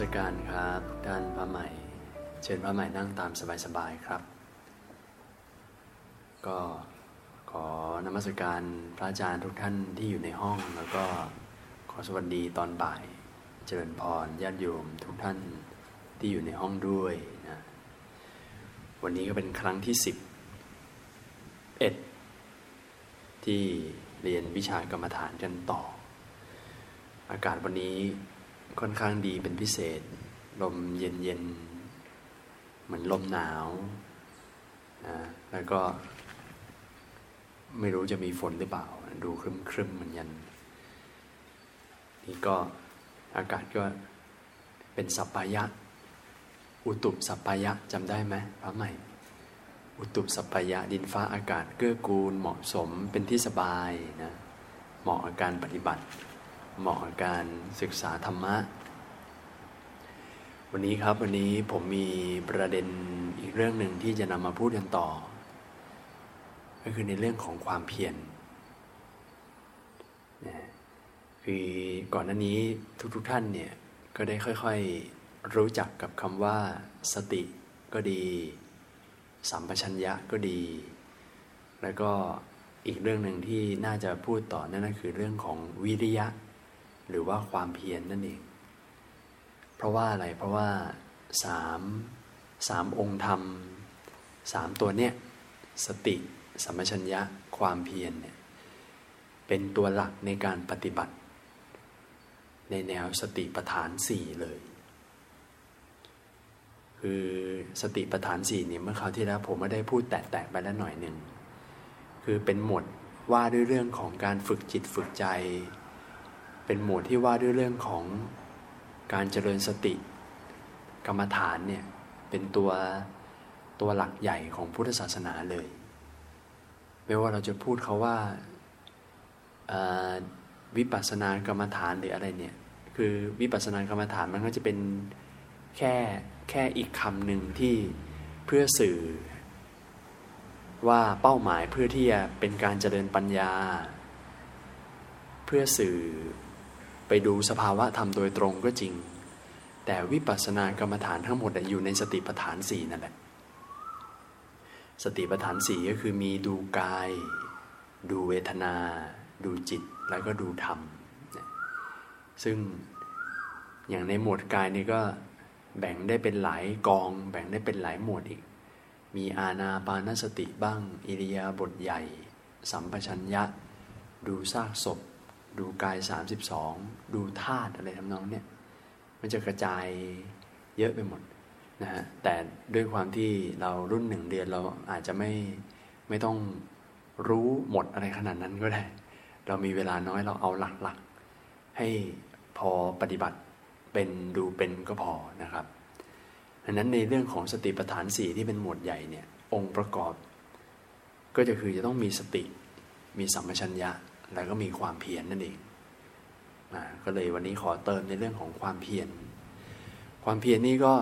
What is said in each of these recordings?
สการครับท่านพระใหม่ เชิญพระใหม่นั่งตามสบายๆครับ ก็ขอนมัสการพระอาจารย์ทุกท่านที่อยู่ในห้องแล้วก็ขอสวัสดีตอนบ่าย เจริญพรญาติโยมทุกท่านที่อยู่ในห้องด้วยนะวันนี้ก็เป็นครั้งที่สิบเอ็ดที่เรียนวิชากรรมฐานกันต่อ อากาศวันนี้ ค่อนข้างดีเป็นพิเศษ ลมเย็นเย็นเหมือนลมหนาวนะแล้วก็ ไม่รู้จะมีฝนหรือเปล่า ดูครึมครึมเหมือนยัน นี่ก็อากาศก็เป็นสัปปายะ อุตุสัปปายะจำได้ไหมพระใหม่ อุตุสัปปายะดินฟ้าอากาศเกื้อกูลเหมาะสมเป็นที่สบายนะเหมาะกับการปฏิบัติ เหมาะกับการศึกษาธรรมะ วันนี้ครับวันนี้ผมมีประเด็นอีกเรื่องหนึ่งที่จะนำมาพูดกันต่อ ก็คือในเรื่องของความเพียรคือก่อนหน้านี้ทุกๆทท่านเนี่ยก็ได้ค่อยๆรู้จักกับคำว่า สติก็ดี สัมปชัญญะก็ดี แล้วก็อีกเรื่องหนึ่งที่น่าจะพูดต่อนั่นก็คือเรื่องของวิริยะ หรือว่าความเพียรนนั่นเอง เพราะว่าอะไรเพราะว่าสามสามองค์ธรรมสามตัวเนี้ยสติสัมปชัญญะความเพียรเนี่ยเป็นตัวหลักในการปฏิบัติ ในแนวสติปัฏฐานสี่เลย คือสติปัฏฐานสี่เนี่ยเมื่อคราวที่แล้วผมไม่ได้พูดแตะๆไปแล้วหน่อยหนึ่งคือเป็นหมวดว่าด้วยเรื่องของการฝึกจิตฝึกใจ เป็นหมวดที่ว่าด้วยเรื่องของการเจริญสติ กรรมฐานเนี่ยเป็นตัวตัวหลักใหญ่ของพุทธศาสนาเลย ไม่ว่าเราจะพูดเขาว่าวิปัสสนากรรมฐานหรืออะไรเนี่ยคือวิปัสสนากรรมฐานมันก็จะเป็นแค่แค่อีกคำหนึ่งที่เพื่อสื่อ ว่าเป้าหมายเพื่อที่จะเป็นการเจริญปัญญา เพื่อสื่อ ไปดูสภาวะธรรมโดยตรงก็จริง แต่วิปัสสนากรรมฐานทั้งหมดอยู่ในสติปัฏฐานสี่นั่นแหละสติปัฏฐานสี่ก็คือมีดูกาย ดูเวทนา ดูจิตแล้วก็ดูธรรม ซึ่งอย่างในหมวดกายนี่ก็แบ่งได้เป็นหลายกอง แบ่งได้เป็นหลายหมวดอีก มีอาณาปานสติบ้าง อิริยาบถใหญ่ สัมปชัญญะ ดูซากศพ ดูกาย 32 ดูธาตุอะไรทำนองเนี่ยมันจะกระจายเยอะไปหมดนะฮะแต่ด้วยความที่เรารุ่นหนึ่งเดือนเราอาจจะไม่ไม่ต้องรู้หมดอะไรขนาดนั้นก็ได้ เรามีเวลาน้อยเราเอาหลักๆ ให้พอปฏิบัติเป็นดูเป็นก็พอนะครับดังนั้นในเรื่องของสติปัฏฐานสี่ที่เป็นหมวดใหญ่เนี่ยองค์ประกอบ ก็จะคือจะต้องมีสติมีสัมปชัญญะ แล้วก็มีความเพียรนนั่นเองก็เลยวันนี้ขอเติมในเรื่องของความเพียร ความเพียรนี่ก็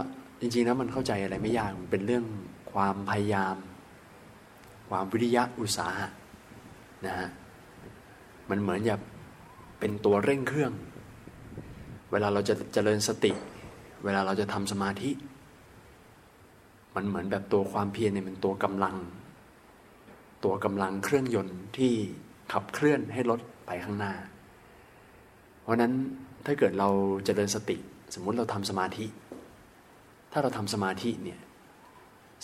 จริงๆแล้วมันเข้าใจอะไรไม่ยาก มันเป็นเรื่องความพยายาม ความวิริยะอุตสาหะนะฮะ มันเหมือนแบบเป็นตัวเร่งเครื่อง เวลาเราจะเจริญสติ เวลาเราจะทำสมาธิ มันเหมือนแบบตัวความเพียรเนี่ยเป็นตัวกำลัง ตัวกำลังเครื่องยนต์ที่ ขับเคลื่อนให้รถไปข้างหน้า เพราะนั้นถ้าเกิดเราจเจริญสติ สมมุติเราทำสมาธิ ถ้าเราทำสมาธิเนี่ย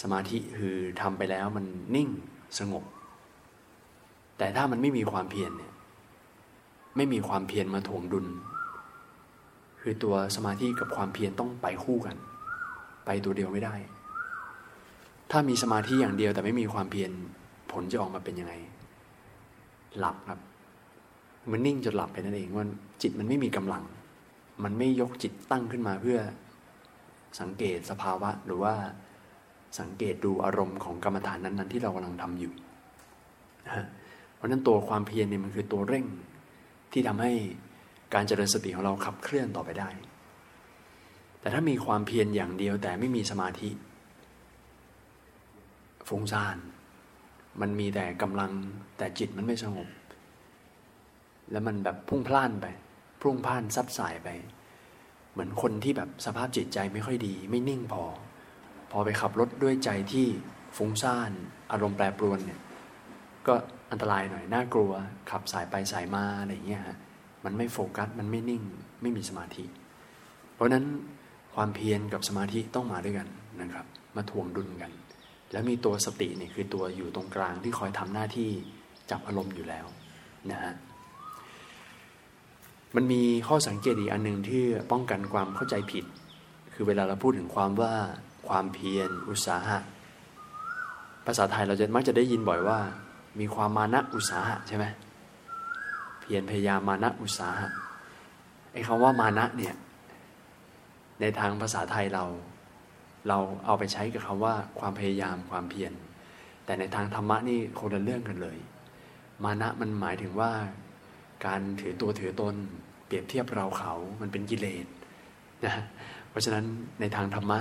สมาธิคือทำไปแล้วมันนิ่งสงบ แต่ถ้ามันไม่มีความเพียรเนี่ยไม่มีความเพียรมาถ่วงดุล คือตัวสมาธิกับความเพียรต้องไปคู่กัน ไปตัวเดียวไม่ได้ ถ้ามีสมาธิอย่างเดียวแต่ไม่มีความเพียรผลจะออกมาเป็นยังไง หลับครับ มันนิ่งจนหลับไปนั่นเองว่าจิตมันไม่มีกำลัง มันไม่ยกจิตตั้งขึ้นมาเพื่อสังเกตสภาวะหรือว่าสังเกตดูอารมณ์ของกรรมฐานนั้น ๆ ที่เรากำลังทำอยู่เพราะนั้นตัวความเพียรเนี่ยมันคือตัวเร่งที่ทำให้การเจริญสติของเราขับเคลื่อนต่อไปได้ แต่ถ้ามีความเพียรอย่างเดียวแต่ไม่มีสมาธิฟุ้งซ่าน มันมีแต่กำลังแต่จิตมันไม่สงบ แล้วมันแบบพุ่งพล่านไป พุ่งพ่านซัดสายไป เหมือนคนที่แบบสภาพจิตใจไม่ค่อยดี ไม่นิ่งพอ พอไปขับรถด้วยใจที่ฟุ้งซ่านอารมณ์แปรปรวนเนี่ยก็อันตรายหน่อยน่ากลัว ขับสายไปสายมาอะไรอย่างเงี้ยฮะมันไม่โฟกัสมันไม่นิ่งไม่มีสมาธิ เพราะนั้นความเพียรกับสมาธิต้องมาด้วยกันนะครับ มาทวงดุลกัน แล้วมีตัวสติเนี่ยคือตัวอยู่ตรงกลางที่คอยทำหน้าที่จับอารมณ์อยู่แล้วนะฮะมันมีข้อสังเกตอีกอันหนึ่งที่ป้องกันความเข้าใจผิด คือเวลาเราพูดถึงความว่าความเพียรอุตสาหะ ภาษาไทยเราจะมักจะได้ยินบ่อยว่า มีความมานะอุตสาหะใช่ไหมเพียรพยายามมานะอุตสาหะไอ้คำว่ามานะเนี่ยในทางภาษาไทยเรา เราเอาไปใช้กับคำว่าความพยายามความเพียร แต่ในทางธรรมะนี่คนละเรื่องกันเลย มานะมันหมายถึงว่า การถือตัวถือตน เปรียบเทียบเราเขามันเป็นกิเลสนะเพราะฉะนั้นในทางธรรมะ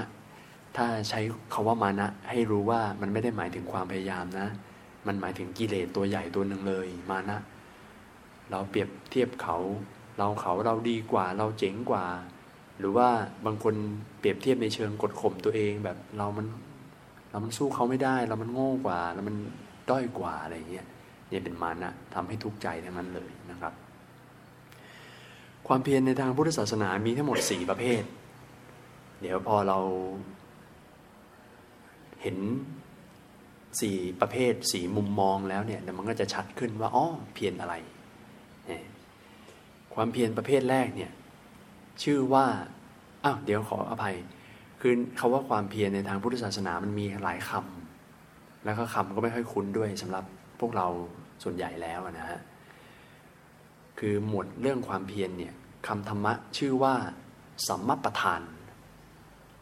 ถ้าใช้คาว่ามานะให้รู้ว่ามันไม่ได้หมายถึงความพยายามนะ มันหมายถึงกิเลสตัวใหญ่ตัวหนึ่งเลย มานะ เราเปรียบเทียบเขา เราเขาเราดีกว่า เราเจ๋งกว่า หรือว่าบางคนเปรียบเทียบในเชิงกดข่มตัวเองแบบเรามันเรามันสู้เขาไม่ได้ เรามันโง่กว่าเรามันด้อยกว่าอะไรเงี้ยเนี่ยเป็นมานะทำให้ทุกข์ใจทั้งนั้นเลยนะครับ ความเพียรในทางพุทธศาสนามีทั้งหมดสี่ประเภท เดี๋ยวพอเรา เห็นสี่ประเภทสี่มุมมองแล้วเนี่ยมันก็จะชัดขึ้นว่าอ๋อเพียรอะไร ความเพียรประเภทแรกเนี่ย ชื่อว่าอ้าวเดี๋ยวขออภัย คือคาว่าความเพียรในทางพุทธศาสนามันมีหลายคำแล้วก็คำก็ไม่ค่อยคุ้นด้วยสำหรับพวกเราส่วนใหญ่แล้วนะฮะคือหมวดเรื่องความเพียรเนี่ยคำธรรมะชื่อว่าสัมมปทาน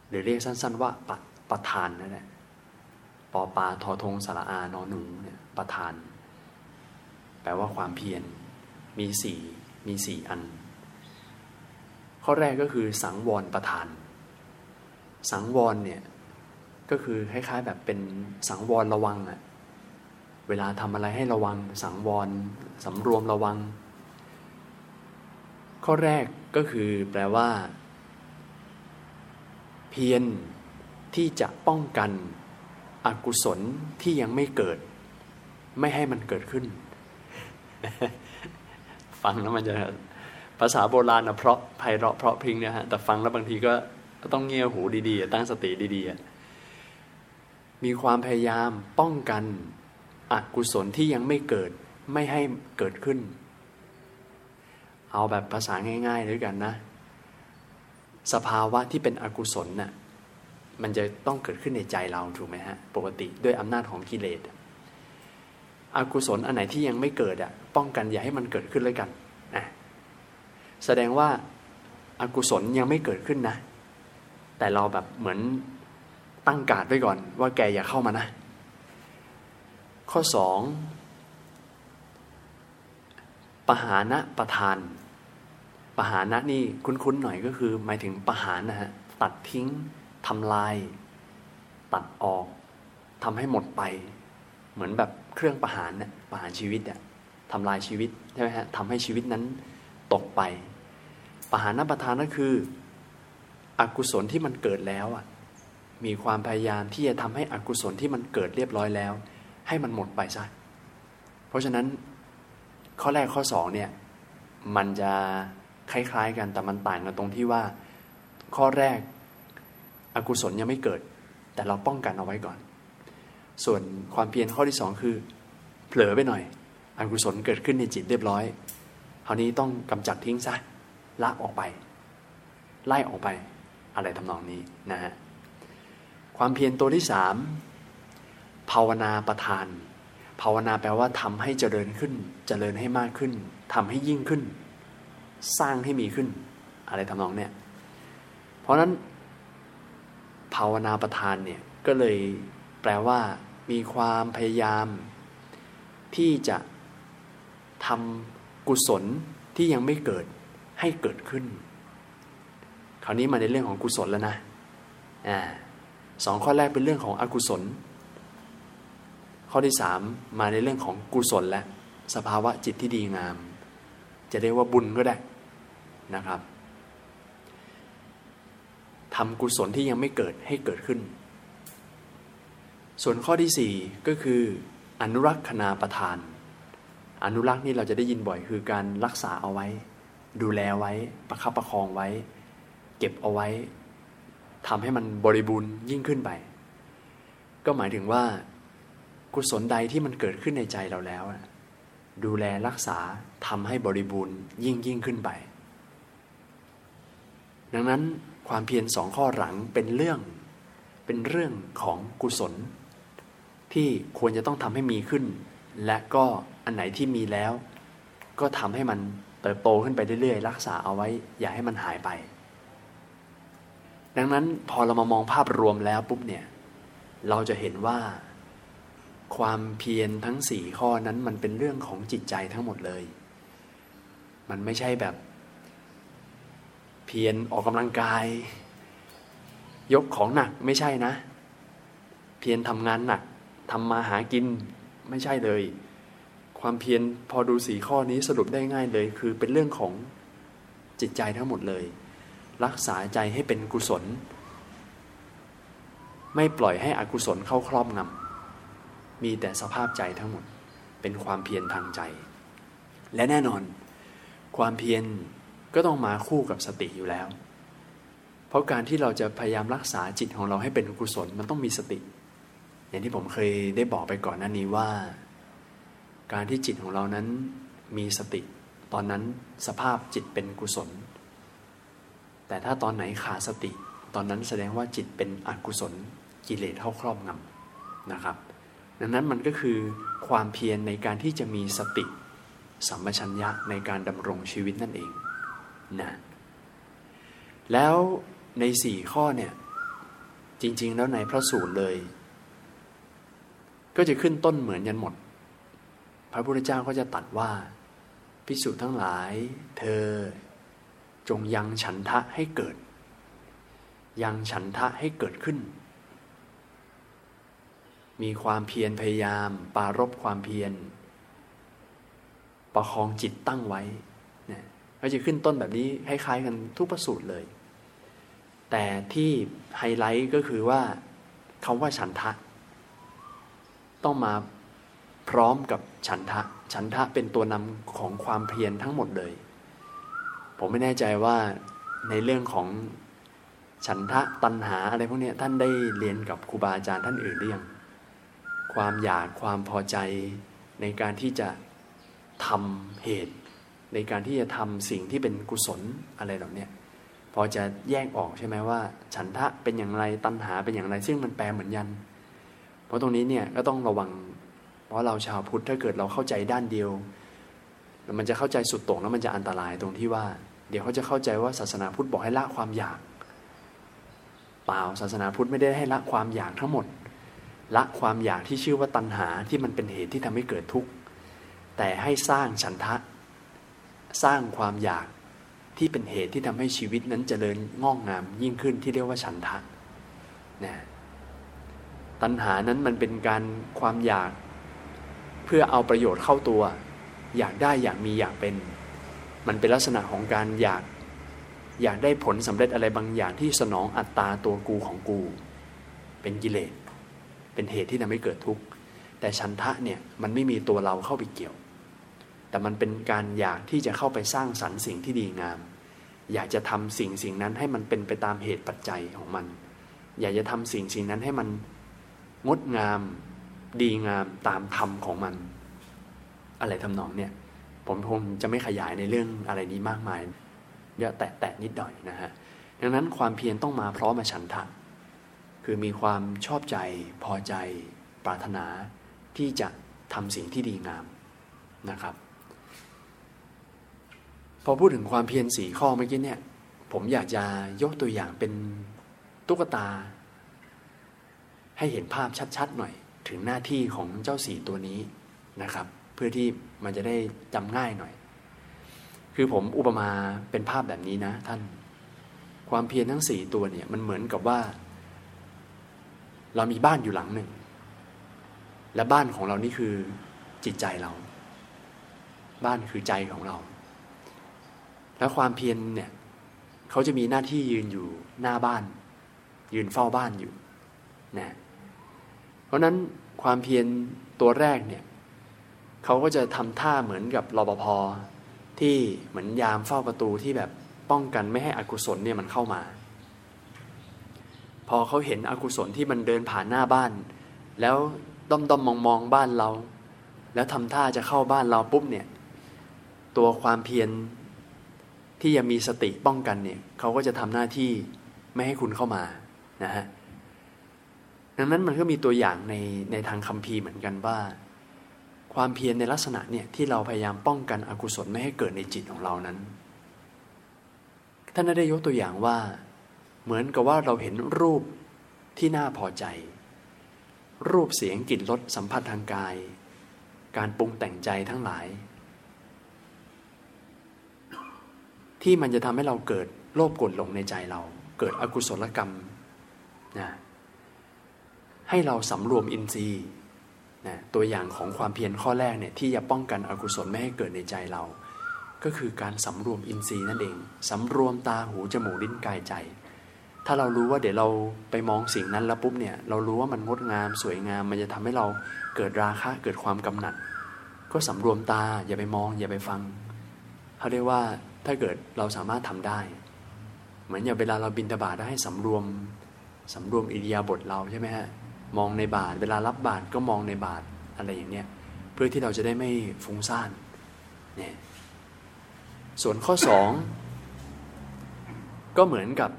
หรือเรียกสั้นๆว่าปประทานนั่นแหละปอปาทอทงสระอานอหนูเนี่ยประทาน แปลว่าความเพียรมีสี่มีสี่อัน ข้อแรกก็คือสังวรประทาน สังวรเนี่ยก็คือคล้ายๆแบบเป็นสังวรระวังอะเวลาทำอะไรให้ระวัง สังวรสำรวมระวัง ข้อแรกก็คือแปลว่า เพียรที่จะป้องกันอกุศลที่ยังไม่เกิด ไม่ให้มันเกิดขึ้น ฟังแล้วมันจะ ภาษาโบราณนะเพราะไพเราะเพราะพิงเนี่ยฮะแต่ฟังแล้วบางทีก็ต้องเงี่ยหูดีๆ ตั้งสติดีๆ มีความพยายามป้องกันอกุศลที่ยังไม่เกิดไม่ให้เกิดขึ้น เอาแบบภาษาง่ายๆด้วยกันนะ สภาวะที่เป็นอกุศลน่ะมันจะต้องเกิดขึ้นในใจเราถูกไหมฮะปกติด้วยอำนาจของกิเลสอกุศลอันไหนที่ยังไม่เกิดอะป้องกันอย่าให้มันเกิดขึ้นเลยกัน แสดงว่าอากุศลยังไม่เกิดขึ้นนะ แต่เราแบบเหมือนตั้งการไว้ก่อน ว่าแกอย่าเข้ามานะ ข้อสองปหานะประทาน ปหานะนี่คุ้นๆหน่อยก็คือ หมายถึงปหานนะฮะตัดทิ้งทำลาย ตัดออกทำให้หมดไป เหมือนแบบเครื่องประหารเนี่ยประหารชีวิตเนี่ยทำลายชีวิตใช่ไหมฮะทำให้ชีวิตนั้นตกไป ปหานประทานนั่นคือ อกุศลที่มันเกิดแล้วอะ มีความพยายามที่จะทำให้อกุศลที่มันเกิดเรียบร้อยแล้ว ให้มันหมดไปซะเพราะฉะนั้น ข้อแรกข้อสองเนี่ย มันจะคล้ายๆกันแต่มันต่างกันตรงที่ว่า ข้อแรก อกุศลยังไม่เกิด แต่เราป้องกันเอาไว้ก่อน ส่วนความเพียรข้อที่สองคือ เผลอไปหน่อย อกุศลเกิดขึ้นในจิตเรียบร้อยคราวนี้ต้องกำจัดทิ้งซะ ละออกไป ไล่ออกไป อะไรทำนองนี้นะฮะความเพียรตัวที่สามภาวนาประทาน ภาวนาแปลว่าทำให้เจริญขึ้น เจริญให้มากขึ้นทำให้ยิ่งขึ้น สร้างให้มีขึ้น อะไรทำนองเนี่ยเพราะนั้นภาวนาประทานเนี่ยก็เลยแปลว่า มีความพยายาม ที่จะทำกุศลที่ยังไม่เกิด ให้เกิดขึ้น คราวนี้มาในเรื่องของกุศลแล้วนะอ่าสองข้อแรกเป็นเรื่องของอกุศล ข้อที่สามมาในเรื่องของกุศลและสภาวะจิตที่ดีงาม จะเรียกว่าบุญก็ได้นะครับทำกุศลที่ยังไม่เกิดให้เกิดขึ้น ส่วนข้อที่สี่ก็คือ อนุรักษณาประทาน อนุรักษ์นี่เราจะได้ยินบ่อยคือการรักษาเอาไว้ ดูแลไว้ ประคับประคองไว้ เก็บเอาไว้ทำให้มันบริบูรณ์ยิ่งขึ้นไป ก็หมายถึงว่า กุศลใดที่มันเกิดขึ้นในใจเราแล้ว ดูแลรักษาทำให้บริบูรณ์ยิ่งยิ่งขึ้นไป ดังนั้นความเพียรสองข้อหลังเป็นเรื่อง เป็นเรื่องของกุศล ที่ควรจะต้องทำให้มีขึ้น และก็อันไหนที่มีแล้ว ก็ทำให้มัน เติบโตขึ้นไปเรื่อยๆ รักษาเอาไว้ อย่าให้มันหายไป ดังนั้นพอเรามามองภาพรวมแล้วปุ๊บเนี่ย เราจะเห็นว่า ความเพียรทั้งสี่ข้อนั้นมันเป็นเรื่องของจิตใจทั้งหมดเลย มันไม่ใช่แบบ เพียรออกกำลังกาย ยกของหนักไม่ใช่นะ เพียรทำงานหนักทำมาหากินไม่ใช่เลย ความเพียรพอดูสีข้อนี้สรุปได้ง่ายเลย คือเป็นเรื่องของจิตใจทั้งหมดเลย รักษาใจให้เป็นกุศล ไม่ปล่อยให้อกุศลเข้าครอบงำมีแต่สภาพใจทั้งหมด เป็นความเพียรทางใจ และแน่นอน ความเพียรก็ต้องมาคู่กับสติอยู่แล้ว เพราะการที่เราจะพยายามรักษาจิตของเราให้เป็นกุศลมันต้องมีสติ อย่างที่ผมเคยได้บอกไปก่อนหน้านี้ว่า การที่จิตของเรานั้นมีสติ ตอนนั้นสภาพจิตเป็นกุศล แต่ถ้าตอนไหนขาดสติ ตอนนั้นแสดงว่าจิตเป็นอกุศลกิเลสเข้าครอบงำนะครับ ดังนั้นมันก็คือความเพียรในการที่จะมีสติสัมปชัญญะในการดำรงชีวิตนั่นเองนะแล้วในสี่ข้อเนี่ยจริง ๆ แล้วในพระสูตรเลย ก็จะขึ้นต้นเหมือนกันหมด พระพุทธเจ้าก็จะตัดว่าพิสุทั้งหลาย เธอจงยังฉันทะให้เกิด ยังฉันทะให้เกิดขึ้น มีความเพียรพยายาม ปารบความเพียร ประคองจิตตั้งไว้นะก็จะขึ้นต้นแบบนี้คล้ายๆกันทุกประสูตรเลย แต่ที่ไฮไลท์ก็คือว่าคำว่าฉันทะ ต้องมา พร้อมกับฉันทะ ฉันทะเป็นตัวนำของความเพียรทั้งหมดเลย ผมไม่แน่ใจว่าในเรื่องของฉันทะตัณหาอะไรพวกนี้ท่านได้เรียนกับครูบาอาจารย์ท่านอื่นหรือยังความอยากความพอใจในการที่จะทำเหตุ ในการที่จะทำสิ่งที่เป็นกุศลอะไรเหล่านี้พอจะแยกออกใช่ไหมว่า ฉันทะเป็นอย่างไรตัณหาเป็นอย่างไร ซึ่งมันแปลเหมือนยัน เพราะตรงนี้เนี่ยก็ต้องระวัง เพราะเราชาวพุทธถ้าเกิดเราเข้าใจด้านเดียว มันจะเข้าใจสุดโต่งแล้วมันจะอันตรายตรงที่ว่า เดี๋ยวเขาจะเข้าใจว่าศาสนาพุทธบอกให้ละความอยาก เปล่าศาสนาพุทธไม่ได้ให้ละความอยากทั้งหมด ละความอยากที่ชื่อว่าตัณหาที่มันเป็นเหตุที่ทำให้เกิดทุกข์แต่ให้สร้างฉันทะ สร้างความอยากที่เป็นเหตุที่ทำให้ชีวิตนั้นจเจริญงอกงามยิ่งขึ้นที่เรียกว่าฉันทะนะตัณหานั้นมันเป็นการความอยาก พื่อเอาประโยชน์เข้าตัว อยากได้อยากมีอยากเป็น มันเป็นลักษณะของการอยากอยากได้ผลสำเร็จอะไรบางอย่างที่สนองอัตตาตัวกูของกู เป็นกิเลสเป็นเหตุที่ทำให้เกิดทุกข์แต่ฉันทะเนี่ยมันไม่มีตัวเราเข้าไปเกี่ยว แต่มันเป็นการอยากที่จะเข้าไปสร้างสรรค์สิ่งที่ดีงาม อยากจะทำสิ่งสิ่งนั้นให้มันเป็นไปตามเหตุปัจจัยของมัน อยากจะทำสิ่งสิ่งนั้นให้มันงดงาม ดีงามตามธรรมของมัน อะไรทำนองเนี่ย ผมคงจะไม่ขยายในเรื่องอะไรนี้มากมายเยอะแตะแตะนิดหน่อยนะฮะดังนั้นความเพียรต้องมาพร้อมมาฉันทะคือมีความชอบใจพอใจปรารถนาที่จะทำสิ่งที่ดีงามนะครับ พอพูดถึงความเพียรสี่ข้อเมื่อกี้เนี่ย ผมอยากจะยกตัวอย่างเป็นตุ๊กตา ให้เห็นภาพชัด ๆ หน่อย ถึงหน้าที่ของเจ้าสี่ตัวนี้นะครับ เพื่อที่มันจะได้จำง่ายหน่อย คือผมอุปมาเป็นภาพแบบนี้นะท่าน ความเพียรทั้งสี่ตัวเนี่ยมันเหมือนกับว่า เรามีบ้านอยู่หลังหนึ่ง และบ้านของเรานี่คือจิตใจเรา บ้านคือใจของเรา แล้วความเพียรเนี่ยเขาจะมีหน้าที่ยืนอยู่หน้าบ้าน ยืนเฝ้าบ้านอยู่นะเพราะนั้น ความเพียรตัวแรกเนี่ยเขาก็จะทำท่าเหมือนกับรปภที่เหมือนยามเฝ้าประตูที่แบบป้องกันไม่ให้อกุศลเนี่ยมันเข้ามา พอเขาเห็นอกุศลที่มันเดินผ่านหน้าบ้าน แล้วด้อมด้อมมองมองบ้านเรา แล้วทำท่าจะเข้าบ้านเราปุ๊บเนี่ยตัวความเพียรที่ยังมีสติป้องกันเนี่ยเขาก็จะทำหน้าที่ไม่ให้คุณเข้ามานะฮะ ดังนั้นมันก็มีตัวอย่างในในทางคัมภีร์เหมือนกันว่า ความเพียรในลักษณะเนี่ยที่เราพยายามป้องกันอกุศลไม่ให้เกิดในจิตของเรานั้นท่านได้ยกตัวอย่างว่า เหมือนกับว่าเราเห็นรูปที่น่าพอใจ รูปเสียงกลิ่นรสสัมผัสทางกาย การปรุงแต่งใจทั้งหลาย ที่มันจะทำให้เราเกิดโลภกดหลงในใจเรา เกิดอกุศลกรรมนะ ให้เราสำรวมอินทรีย์นะตัวอย่างของความเพียรข้อแรกเนี่ยที่จะป้องกันอกุศลไม่ให้เกิดในใจเรา ก็คือการสำรวมอินทรีย์นั่นเองสำรวมตาหูจมูกลิ้นกายใจ ถ้าเรารู้ว่าเดี๋ยวเราไปมองสิ่งนั้นแล้วปุ๊บเนี่ยเรารู้ว่ามันงดงามสวยงามมันจะทำให้เราเกิดราคะเกิดความกำหนัด ก็สำรวมตาอย่าไปมอง อย่าไปฟังเขาเรียกว่าถ้าเกิดเราสามารถทำได้ เหมือนอย่างเวลาเราบินตบาได้ให้สำรวมสำรวมอิริยาบถเราใช่ไหมฮะ มองในบาทเวลารับบาทก็มองในบาทอะไรอย่างเนี้ยเพื่อที่เราจะได้ไม่ฟุ้งซ่านเนี่ยส่วนข้อสองก็เหมือนกับ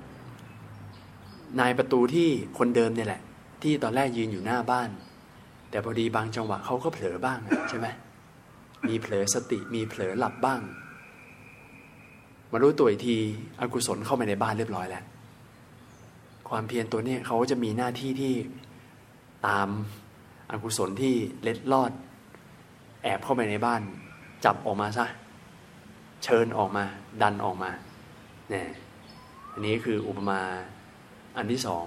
นายประตูที่คนเดิมเนี่ยแหละ ที่ตอนแรกยืนอยู่หน้าบ้าน แต่พอดีบางจังหวะเขาก็เผลอบ้างใช่ไหมมีเผลอสติมีเผลอหลับบ้าง มารู้ตัวอีกทีอกุศลเข้ามาในบ้านเรียบร้อยแล้ว ความเพียรตัวนี้เขาจะมีหน้าที่ที่ ตามอกุศลที่เล็ดลอด แอบเข้าไปในบ้าน จับออกมาซะ เชิญออกมา ดันออกมาเนี่ยอันนี้คืออุปมาอันที่สอง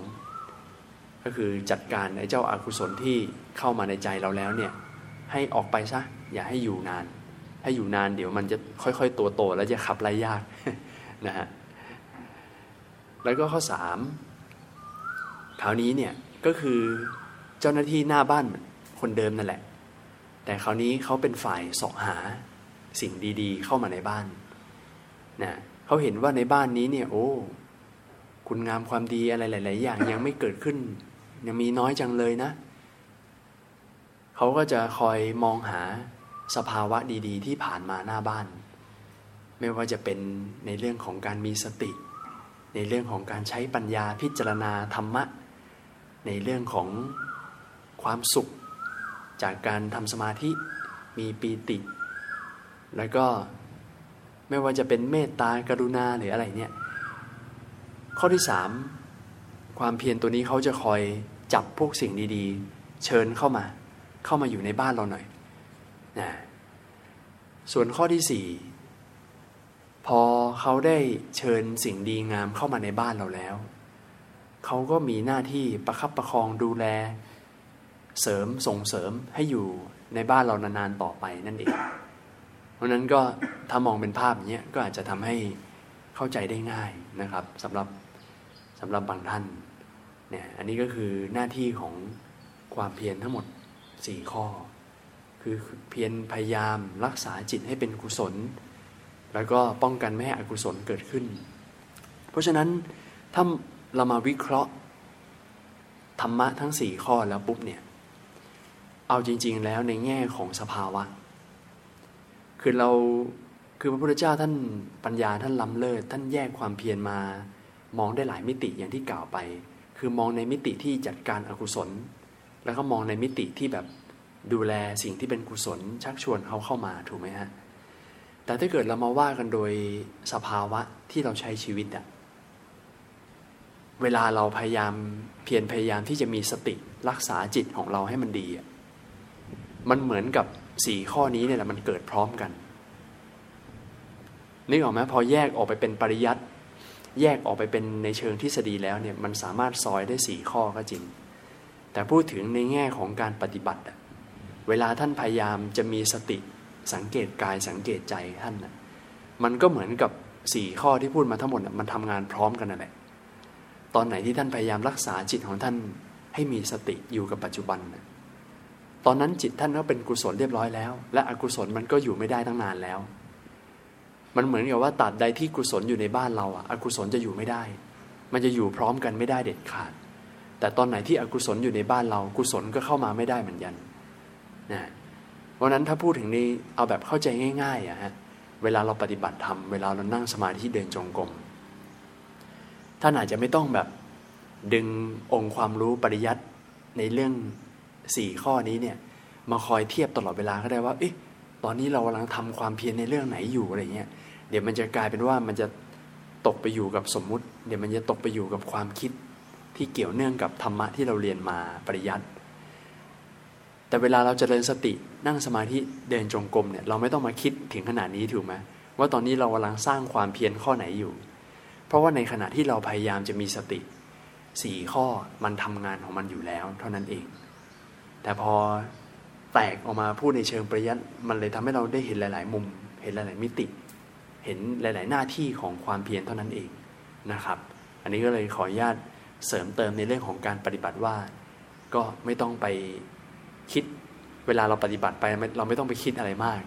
ก็คือจัดการไอ้เจ้าอากุศลที่เข้ามาในใจเราแล้วเนี่ย ให้ออกไปซะ อย่าให้อยู่นานถ้อยู่นานเดี๋ยวมันจะค่อยๆ ตัวโตแล้วจะขับไล่ยากนะฮะแล้วก็ข้อสามคราวนี้เนี่ยก็คือ จ้าหน้าที่หน้าบ้านคนเดิมนั่นแหละ แต่คราวนี้เขาเป็นฝ่ายสอบหาสิ่งดีๆ เข้ามาในบ้านนะเขาเห็นว่าในบ้านนี้เนี่ยโอ้คุณงามความดีอะไรหลาย ๆ อย่างยังไม่เกิดขึ้น ยังมีน้อยจังเลยนะ เขาก็จะคอยมองหาสภาวะดีๆ ที่ผ่านมาหน้าบ้าน ไม่ว่าจะเป็นในเรื่องของการมีสติ ในเรื่องของการใช้ปัญญาพิจารณาธรรมะ ในเรื่องของ ความสุข จากการทำสมาธิมีปีติ แล้วก็ไม่ว่าจะเป็นเมตตากรุณาหรืออะไรเนี่ย ข้อที่สามความเพียรตัวนี้เขาจะคอยจับพวกสิ่งดีๆ เชิญเข้ามา เข้ามาอยู่ในบ้านเราหน่อยนะส่วนข้อที่สี่พอเขาได้เชิญสิ่งดีงามเข้ามาในบ้านเราแล้ว เขาก็มีหน้าที่ประคับประคองดูแล เสริมส่งเสริมให้อยู่ในบ้านเรานานๆต่อไปนั่นเอง เพราะนั้นก็ถ้ามองเป็นภาพอย่างนี้ก็อาจจะทำให้เข้าใจได้ง่ายนะครับสำหรับสำหรับบางท่านเนี่ยอันนี้ก็คือหน้าที่ของความเพียรทั้งหมดสี่ข้อ คือเพียรพยายามรักษาจิตให้เป็นกุศล แล้วก็ป้องกันไม่ให้อกุศลเกิดขึ้น เพราะฉะนั้นถ้าเรามาวิเคราะห์ธรรมะทั้งสี่ข้อแล้วปุ๊บเนี่ย เอาจริง ๆ แล้วในแง่ของสภาวะ คือเราคือพระพุทธเจ้าท่านปัญญาท่านล้ำเลิศท่านแยกความเพียรมา มองได้หลายมิติอย่างที่กล่าวไป คือมองในมิติที่จัดการอกุศล แล้วก็มองในมิติที่แบบดูแลสิ่งที่เป็นกุศล ชักชวนเขาเข้ามาถูกไหมฮะแต่ถ้าเกิดเรามาว่ากันโดยสภาวะที่เราใช้ชีวิตอะเวลาเราพยายามเพียรพยายามที่จะมีสติรักษาจิตของเราให้มันดีอะ มันเหมือนกับสี่ข้อนี้เนี่ยแหละมันเกิดพร้อมกันนึกออกไหมพอแยกออกไปเป็นปริยัติแยกออกไปเป็นในเชิงทฤษฎีแล้วเนี่ยมันสามารถซอยได้สี่ข้อก็จริง แต่พูดถึงในแง่ของการปฏิบัติ เวลาท่านพยายามจะมีสติสังเกตกายสังเกตใจท่านมันก็เหมือนกับสี่ข้อที่พูดมาทั้งหมดมันทำงานพร้อมกันนั่นแหละตอนไหนที่ท่านพยายามรักษาจิตของท่านให้มีสติอยู่กับปัจจุบันนะ ตอนนั้นจิตท่านก็เป็นกุศลเรียบร้อยแล้ว และอกุศลมันก็อยู่ไม่ได้ตั้งนานแล้ว มันเหมือนกับว่าตัดใดที่กุศลอยู่ในบ้านเราอะอกุศลจะอยู่ไม่ได้ มันจะอยู่พร้อมกันไม่ได้เด็ดขาด แต่ตอนไหนที่อกุศลอยู่ในบ้านเรา กุศลก็เข้ามาไม่ได้เหมือนกันนะเพราะนั้นถ้าพูดถึงนี้เอาแบบเข้าใจง่ายๆอะฮะเวลาเราปฏิบัติธรรมเวลาเรานั่งสมาธิเดินจงกรมท่านอาจจะไม่ต้องแบบดึงองค์ความรู้ปริยัติในเรื่อง สี่ข้อนี้เนี่ยมาคอยเทียบตลอดเวลาก็ได้ว่าเอ๊ะตอนนี้เรากำลังทำความเพียรในเรื่องไหนอยู่อะไรเงี้ยเดี๋ยวมันจะกลายเป็นว่ามันจะตกไปอยู่กับสมมุติ เดี๋ยวมันจะตกไปอยู่กับความคิดที่เกี่ยวเนื่องกับธรรมะที่เราเรียนมาปริยัติ แต่เวลาเราจเจริญสตินั่งสมาธิเดินจงกรมเนี่ยเราไม่ต้องมาคิดถึงขนาดนี้ถูกไหมว่าตอนนี้เรากำลังสร้างความเพียรข้อไหนอยู่ เพราะว่าในขณะที่เราพยายามจะมีสติสี่ข้อมันทำงานของมันอยู่แล้ว เท่านั้นเอง แต่พอแตกออกมาพูดในเชิงปริยัติมันเลยทำให้เราได้เห็นหลาย ๆ มุม เห็นหลาย ๆ มิติ เห็นหลาย ๆ หน้าที่ของความเพียรเท่านั้นเองนะครับ อันนี้ก็เลยขออนุญาตเสริมเติมในเรื่องของการปฏิบัติว่า ก็ไม่ต้องไปคิดเวลาเราปฏิบัติไปเราไม่ต้องไปคิดอะไรมาก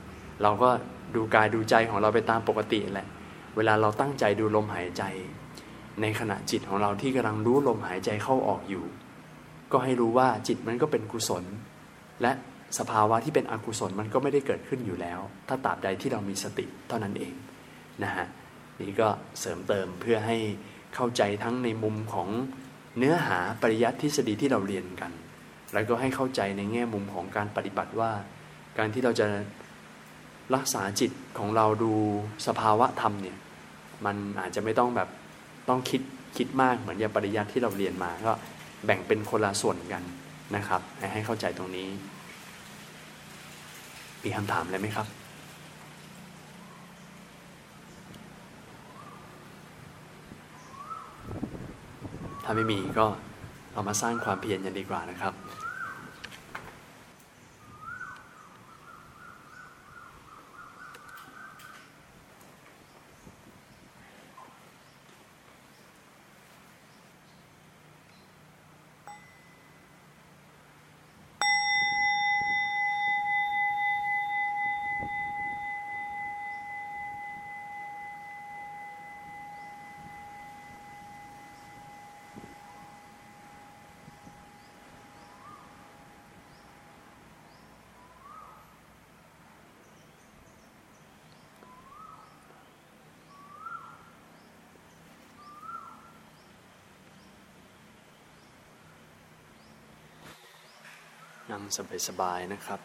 เราก็ดูกายดูใจของเราไปตามปกติแหละ เวลาเราตั้งใจดูลมหายใจ ในขณะจิตของเราที่กำลังรู้ลมหายใจเข้าออกอยู่ ก็ให้รู้ว่าจิตมันก็เป็นกุศล และสภาวะที่เป็นอกุศลมันก็ไม่ได้เกิดขึ้นอยู่แล้ว ถ้าตราบใดที่เรามีสติเท่านั้นเองนะฮะนี่ก็เสริมเติมเพื่อให้เข้าใจทั้งในมุมของเนื้อหาปริยัติทฤษฎีที่เราเรียนกัน แล้วก็ให้เข้าใจในแง่มุมของการปฏิบัติว่า การที่เราจะรักษาจิตของเราดูสภาวะธรรมเนี่ยมันอาจจะไม่ต้องแบบต้องคิดคิดมากเหมือนอย่างปริยัติที่เราเรียนมาก็ แบ่งเป็นคนละส่วนกันนะครับ ให้เข้าใจตรงนี้ มีคำถามอะไรไหมครับ ถ้าไม่มีก็เอามาสร้างความเพียรกันดีกว่านะครับ นั่งสบายๆนะครับ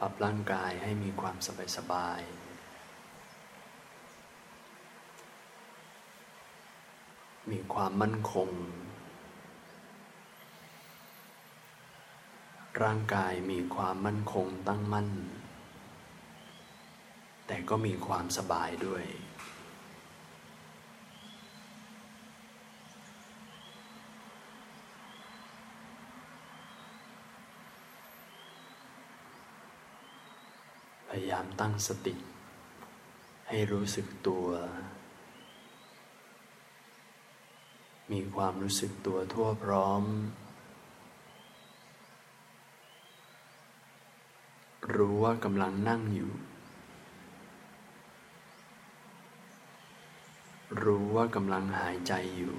ปรับร่างกายให้มีความสบายๆมีความมั่นคง ร่างกายมีความมั่นคงตั้งมั่น แต่ก็มีความสบายด้วยามตั้งสติ ให้รู้สึกตัว มีความรู้สึกตัวทั่วพร้อม รู้ว่ากำลังนั่งอยู่ รู้ว่ากำลังหายใจอยู่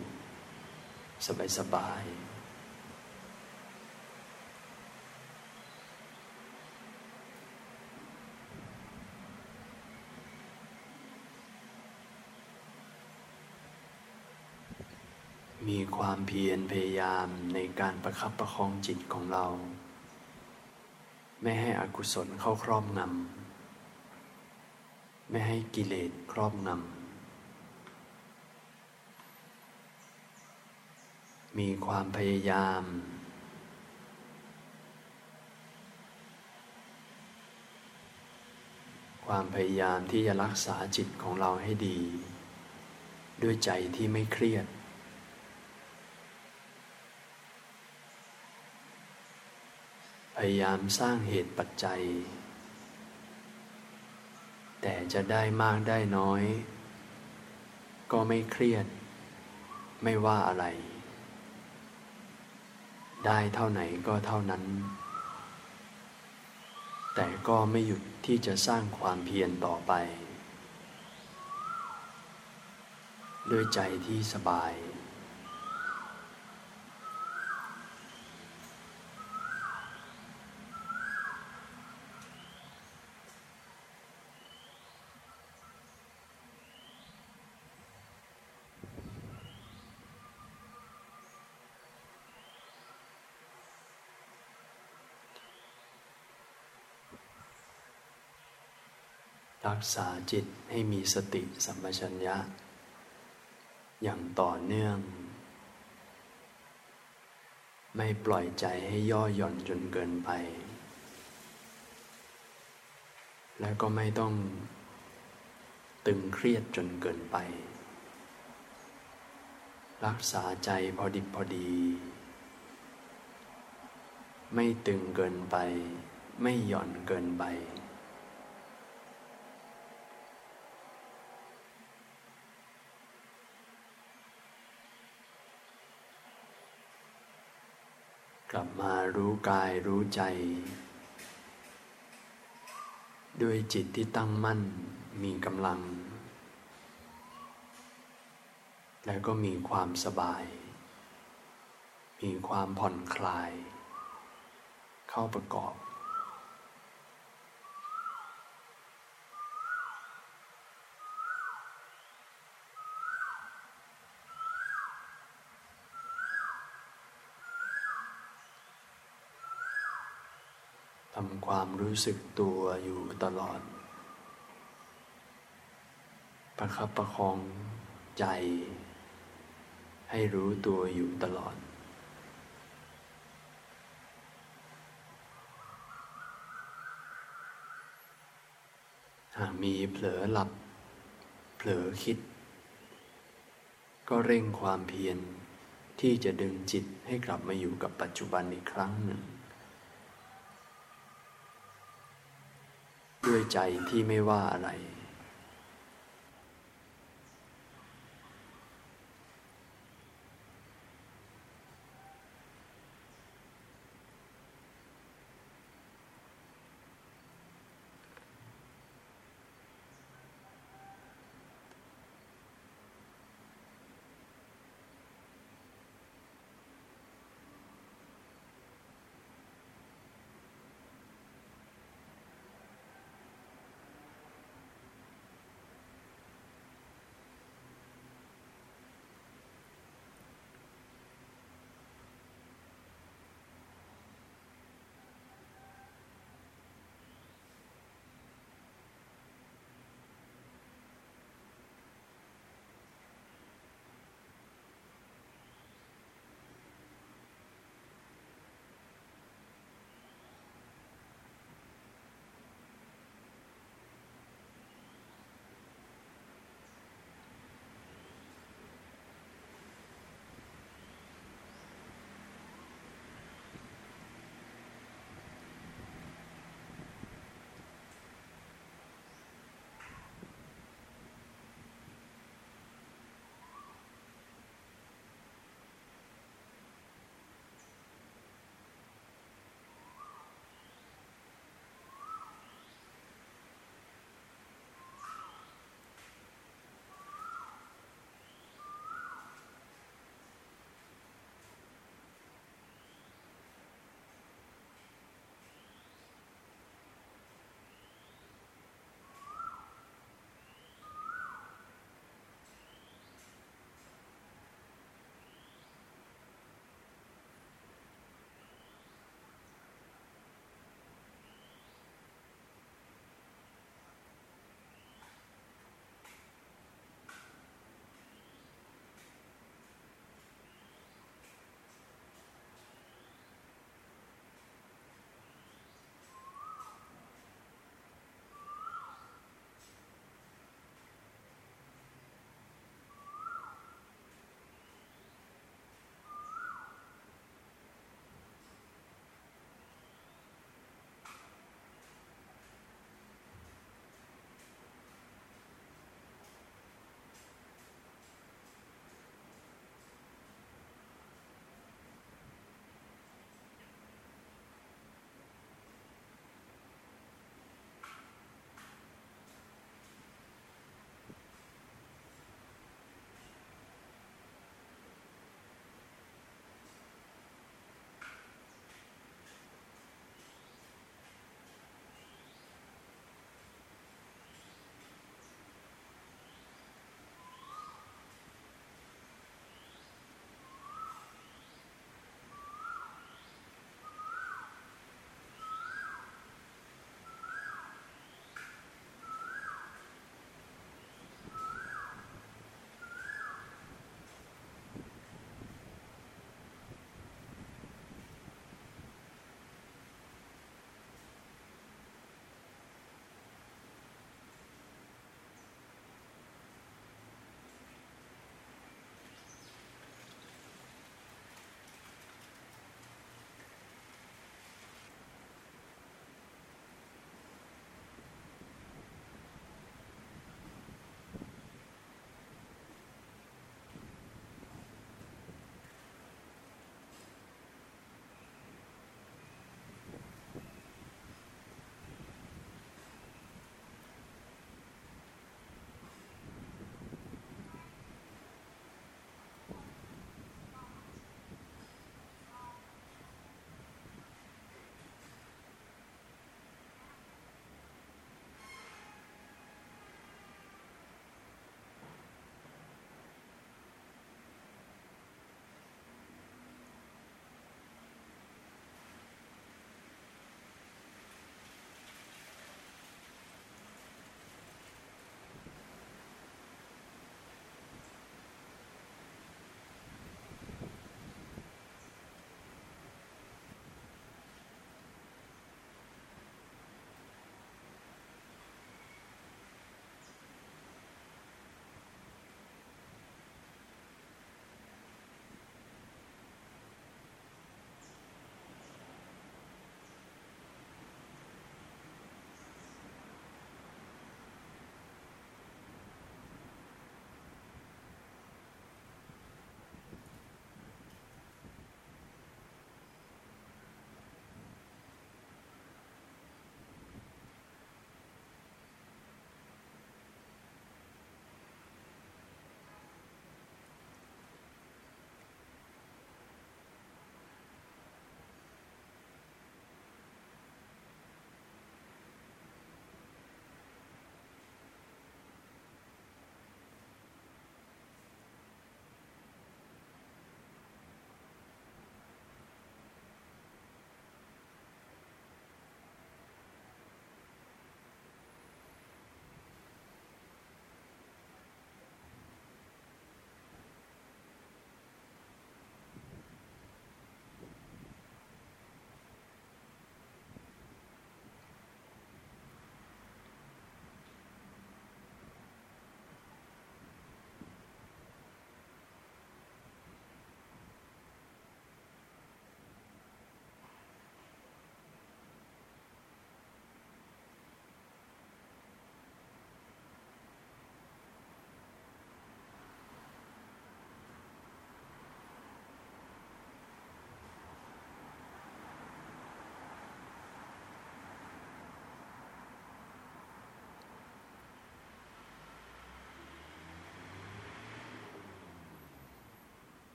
สบายๆมี ความเพียรพยายามในการประคับประคองจิตของเรา ไม่ให้อกุศลเข้าครอบงำไม่ให้กิเลสครอบงำมีความพยายาม ความพยายามที่จะรักษาจิตของเราให้ดี ด้วยใจที่ไม่เครียด พยายามสร้างเหตุปัจจัย แต่จะได้มากได้น้อย ก็ไม่เครียด ไม่ว่าอะไร ได้เท่าไหนก็เท่านั้น แต่ก็ไม่หยุดที่จะสร้างความเพียรต่อไป ด้วยใจที่สบาย รักษาจิตให้มีสติสัมปชัญญะ อย่างต่อเนื่อง ไม่ปล่อยใจให้ย่อหย่อนจนเกินไป และก็ไม่ต้องตึงเครียดจนเกินไป รักษาใจพอดิบพอดี ไม่ตึงเกินไป ไม่หย่อนเกินไปกลับมา รู้กายรู้ใจ ด้วยจิตที่ตั้งมั่นมีกำลัง แล้วก็มีความสบาย มีความผ่อนคลาย เข้าประกอบทำ ความรู้สึกตัวอยู่ตลอด ประคับประคองใจ ให้รู้ตัวอยู่ตลอด หากมีเผลอหลับ เผลอคิด ก็เร่งความเพียรที่จะดึงจิตให้กลับมาอยู่กับปัจจุบันอีกครั้งหนึ่ง ด้วยใจที่ไม่ว่าอะไร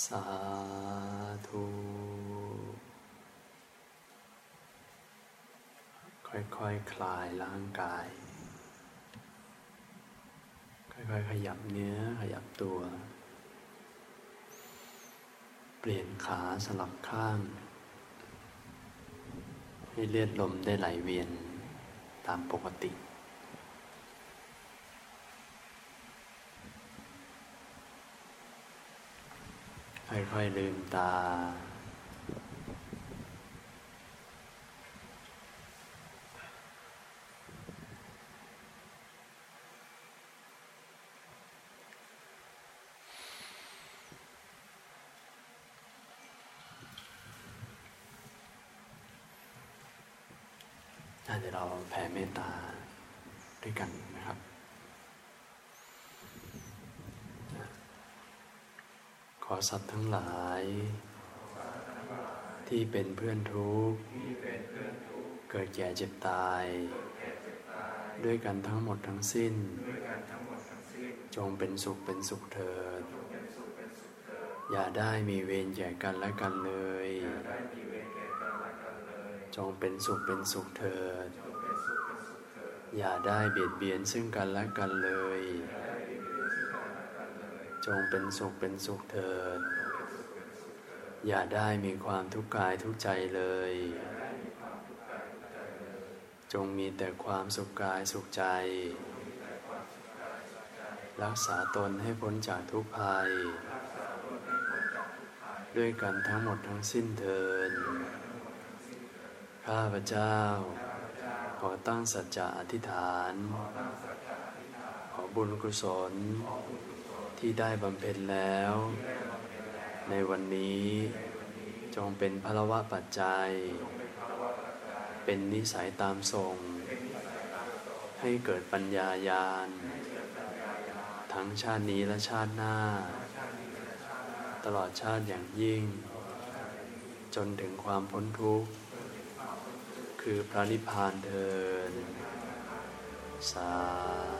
สาธุค่อยๆคคลายร่างกาย ค่อยๆ ขยับเนื้อขยับตัว เปลี่ยนขาสลับข้าง ให้เลือดลมได้ไหลเวียนตามปกติ ค่อยๆลืมตาเดี๋ยวเราแผ่เมตตาด้วยกันนะครับ ขอ สัตว์ทั้งหลาย ที่เป็นเพื่อนทุกข์เกิดแก่เจ็บตาย ด้วยกันทั้งหมดทั้งสิ้น จงเป็นสุขเป็นสุขเถิด อย่าได้มีเวรแก่กันและกันเลย จงเป็นสุขเป็นสุขเถิด อย่าได้เบียดเบียนซึ่งกันและกันเลย จงเป็นสุขเป็นสุขเถิด อย่าได้มีความทุกข์กายทุกใจเลย จงมีแต่ความสุขกายสุขใจ รักษาตนให้พ้นจากทุกภัย ด้วยกันทั้งหมดทั้งสิ้นเทินข้าพเจ้า ขอตั้งสัจจะอธิษฐาน ขอบุญกุศล ที่ได้บำเพ็ญแล้ว ในวันนี้จงเป็นพลวะปัจจัย เป็นนิสัยตามทรง ให้เกิดปัญญายาณ ทั้งชาตินี้และชาติหน้า ตลอดชาติอย่างยิ่ง จนถึงความพ้นทุกข์ คือพระนิพพานเทินสา